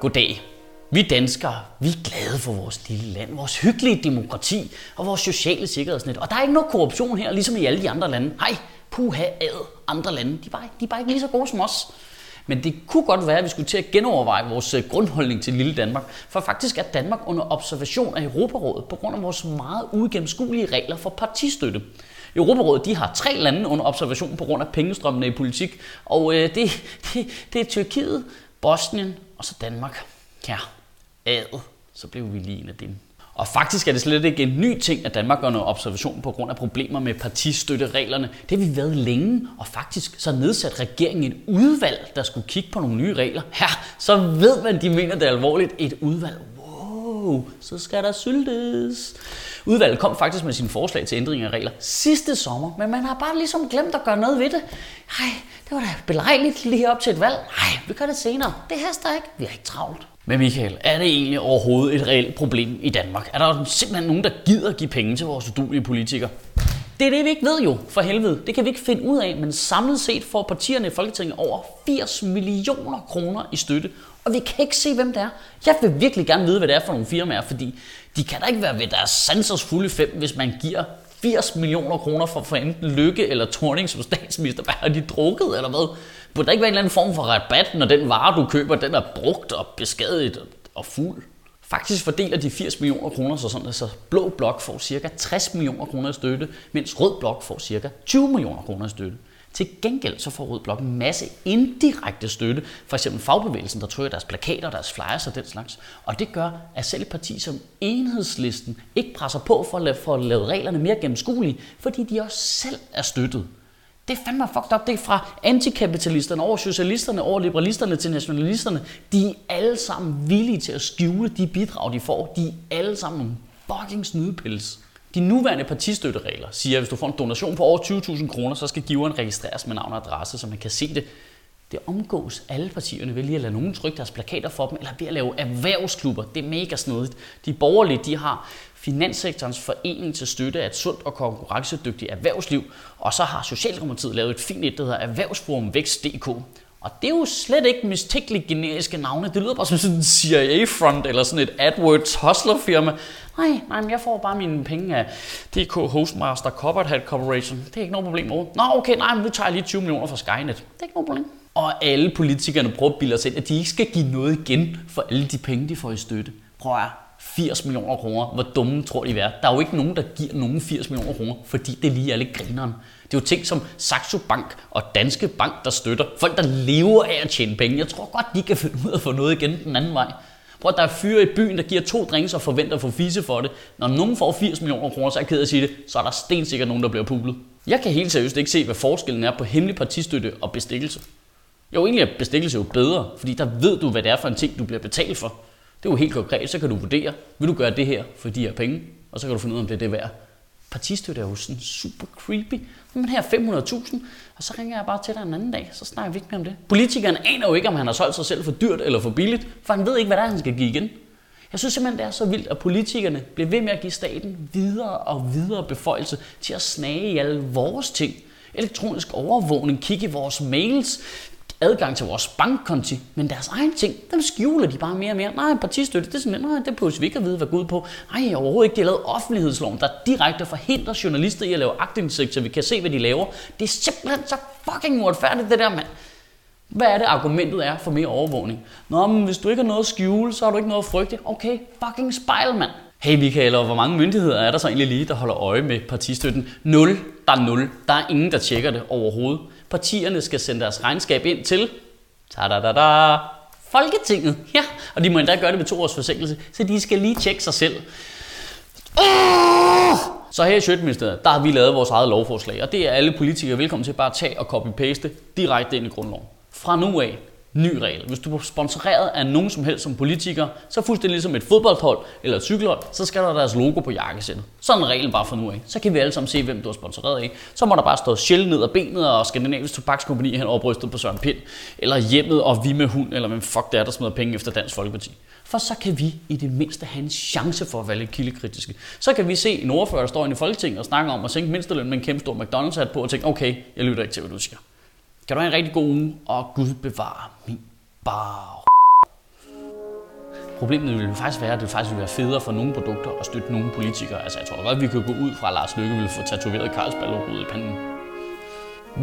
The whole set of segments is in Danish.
Goddag. Vi danskere, vi er glade for vores lille land, vores hyggelige demokrati og vores sociale sikkerhedsnet. Og der er ikke noget korruption her, ligesom i alle de andre lande. Hej, puha, ad, andre lande, de er, bare, de er bare ikke lige så gode som os. Men det kunne godt være, at vi skulle til at genoverveje vores øh, grundholdning til lille Danmark. For faktisk er Danmark under observation af Europarådet på grund af vores meget uigennemskuelige regler for partistøtte. Europarådet de har tre lande under observation på grund af pengestrømmene i politik, og øh, det, det, det er Tyrkiet, Bosnien og så Danmark. Ja, ad, så blev vi lige en af dem. Og faktisk er det slet ikke en ny ting, at Danmark gør noget observation på grund af problemer med partistøttereglerne. Det har vi været længe, og faktisk så nedsat regeringen et udvalg, der skulle kigge på nogle nye regler. Ja, så ved man, de mener det er alvorligt. Et udvalg. Så skal der syltes. Udvalget kom faktisk med sine forslag til ændring af regler sidste sommer, men man har bare ligesom glemt at gøre noget ved det. Ej, det var da belejligt lige op til et valg. Nej, vi gør det senere. Det haster ikke. Vi har ikke travlt. Men Michael, er det egentlig overhovedet et reelt problem i Danmark? Er der simpelthen nogen, der gider give penge til vores udulige politikere? Det er det, vi ikke ved jo, for helvede. Det kan vi ikke finde ud af, men samlet set får partierne i Folketinget over 80 millioner kroner i støtte. Og vi kan ikke se, hvem det er. Jeg vil virkelig gerne vide, hvad det er for nogle firmaer, fordi de kan da ikke være ved deres sansers fulde fem, hvis man giver 80 millioner kroner for, for enten Lykke eller Torning som statsminister. Hvad har de drukket, eller hvad? Burde der ikke være en eller anden form for rabat, når den vare, du køber, den er brugt og beskadiget og fuld? Faktisk fordeler de 80 millioner kroner så sådan, at så blå blok får cirka 60 millioner kroner i støtte, mens rød blok får cirka 20 millioner kroner i støtte. Til gengæld så får Rød Blok en masse indirekte støtte, for eksempel fagbevægelsen, der trykker deres plakater, deres flyers og den slags. Og det gør, at selv et parti som Enhedslisten ikke presser på for at lave, for at lave reglerne mere gennemskuelige, fordi de også selv er støttet. Det er fandme fucked up. Det er fra antikapitalisterne over socialisterne, over liberalisterne til nationalisterne. De er alle sammen villige til at skjule de bidrag, de får. De er alle sammen nogle fucking snydepils. De nuværende partistøtteregler siger, at hvis du får en donation på over 20.000 kroner, så skal giveren registreres med navn og adresse, så man kan se det. Det omgås alle partierne ved lige at lade nogen trykke deres plakater for dem, eller ved at lave erhvervsklubber. Det er mega snedigt. De borgerlige de har Finanssektorens Forening til støtte af et sundt og konkurrencedygtigt erhvervsliv, og så har Socialdemokratiet lavet et fint et, der hedder Erhvervsforum Vækst.dk. Og det er jo slet ikke mistænkeligt generiske navne. Det lyder bare som sådan en CIA-front eller sådan et AdWords hustler-firma. Nej, nej, men jeg får bare mine penge af DK Hostmaster Copperhead Hat Corporation. Det er ikke noget problem over. Nå, okay, nej, men nu tager jeg lige 20 millioner fra Skynet. Det er ikke noget problem. Og alle politikerne prøver at bilde os ind, at de ikke skal give noget igen for alle de penge, de får i støtte. Prøv at 80 millioner kroner. Hvor dumme tror de er? Der er jo ikke nogen, der giver nogen 80 millioner kroner, fordi det lige er lidt grineren. Det er jo ting som Saxo Bank og Danske Bank, der støtter. Folk, der lever af at tjene penge. Jeg tror godt, de kan finde ud af at få noget igen den anden vej. Prøv at der er fyre i byen, der giver to drinks og forventer at få fise for det. Når nogen får 80 millioner kroner, så er jeg ked at sige det, så er der stensikkert nogen, der bliver publet. Jeg kan helt seriøst ikke se, hvad forskellen er på hemmelig partistøtte og bestikkelse. Jo, egentlig er bestikkelse jo bedre, fordi der ved du, hvad det er for en ting, du bliver betalt for. Det er jo helt konkret, så kan du vurdere, vil du gøre det her for de her penge, og så kan du finde ud af, om det er det værd. Partistøtte er jo sådan super creepy. Men her 500.000, og så ringer jeg bare til dig en anden dag, så snakker vi ikke mere om det. Politikeren aner jo ikke, om han har solgt sig selv for dyrt eller for billigt, for han ved ikke, hvad der er, han skal give igen. Jeg synes simpelthen, det er så vildt, at politikerne bliver ved med at give staten videre og videre beføjelse til at snage i alle vores ting. Elektronisk overvågning, kigge i vores mails, adgang til vores bankkonti, men deres egen ting, dem skjuler de bare mere og mere. Nej, partistøtte, det er simpelthen, nej, det behøver vi ikke at vide, hvad Gud på. Nej, overhovedet ikke. De har lavet offentlighedsloven, der direkte forhindrer journalister i at lave aktindsigt, så vi kan se, hvad de laver. Det er simpelthen så fucking uretfærdigt, det der, mand. Hvad er det, argumentet er for mere overvågning? Nå, men hvis du ikke har noget at skjule, så har du ikke noget at frygte. Okay, fucking spejl, mand. Hey Michael, og hvor mange myndigheder er der så egentlig lige, der holder øje med partistøtten? Nul. Der er nul. Der er ingen, der tjekker det overhovedet. Partierne skal sende deres regnskab ind til ta da da da Folketinget. Ja, og de må endda gøre det med to års forsinkelse, så de skal lige tjekke sig selv. Oh! Så her i Sjøtministeriet, der har vi lavet vores eget lovforslag, og det er alle politikere velkommen til bare at tage og copy-paste direkte ind i grundloven. Fra nu af, ny regel. Hvis du er sponsoreret af nogen som helst som politiker, så fuldstændig ligesom et fodboldhold eller et cykelhold, så skal der deres logo på jakkesættet. Sådan en regel bare for nu af. Så kan vi alle sammen se, hvem du er sponsoreret af. Så må der bare stå Shell ned ad benet og Skandinavisk Tobakskompagni hen over brystet på Søren Pind. Eller hjemmet og vi med hund, eller hvem fuck det er, der smider penge efter Dansk Folkeparti. For så kan vi i det mindste have en chance for at være lidt kildekritiske. Så kan vi se en ordfører, der står inde i Folketinget og snakker om at sænke mindsteløn med en kæmpe stor McDonald's-hat på og tænke, okay, jeg lytter ikke til, hvad du siger. Kan du have en rigtig god uge, og Gud bevare min bar. Problemet ville faktisk være, at det faktisk ville være federe for nogle produkter at støtte nogle politikere. Altså, jeg tror godt, vi kunne gå ud fra, at Lars Løkke ville få tatoveret Carlsberg i panden.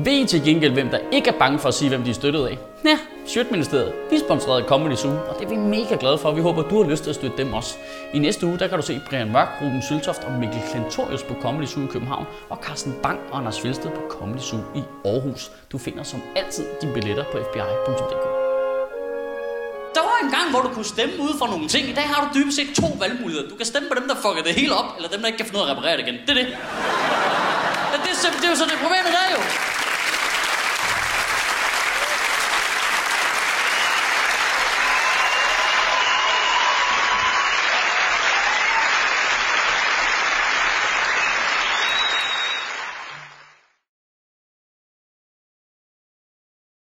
Ved I til gengæld, hvem der ikke er bange for at sige, hvem de er støttet af? Ja, Sjøtministeriet. Vi sponsorerede Comedy Zoo, og det er vi mega glade for. Vi håber, du har lyst til at støtte dem også. I næste uge, der kan du se Brian Mørk, Ruben Søltoft og Mikkel Klentorius på Comedy Zoo i København, og Carsten Bang og Anders Fjeldsted på Comedy Zoo i Aarhus. Du finder som altid dine billetter på fbi.dk. Der var en gang, hvor du kunne stemme ud for nogle ting. I dag har du dybest set to valgmuligheder. Du kan stemme på dem, der fucker det hele op, eller dem, der ikke kan finde ud af at reparere det igen. Det er det. Ja, det, er, det er jo så det problemet, der er jo.